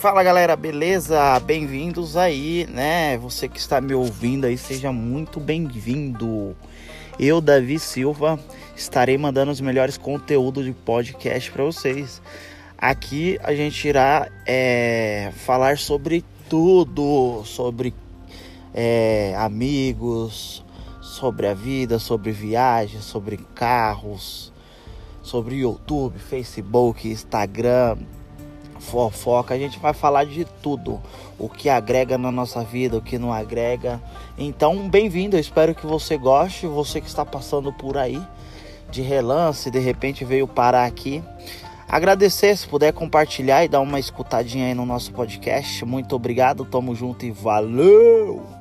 Fala galera, beleza? Bem-vindos aí, né? Você que está me ouvindo aí, seja muito bem-vindo. Eu, Davi Silva, estarei mandando os melhores conteúdos de podcast para vocês. Aqui a gente irá é, falar sobre tudo, sobre é, amigos, sobre a vida, sobre viagens, sobre carros, sobre YouTube, Facebook, Instagram, fofoca. A gente vai falar de tudo, o que agrega na nossa vida, o que não agrega. Então, bem-vindo. Eu espero que você goste. Você que está passando por aí de relance, de repente veio parar aqui. Agradecer se puder compartilhar e dar uma escutadinha aí no nosso podcast. Muito obrigado, tamo junto e valeu!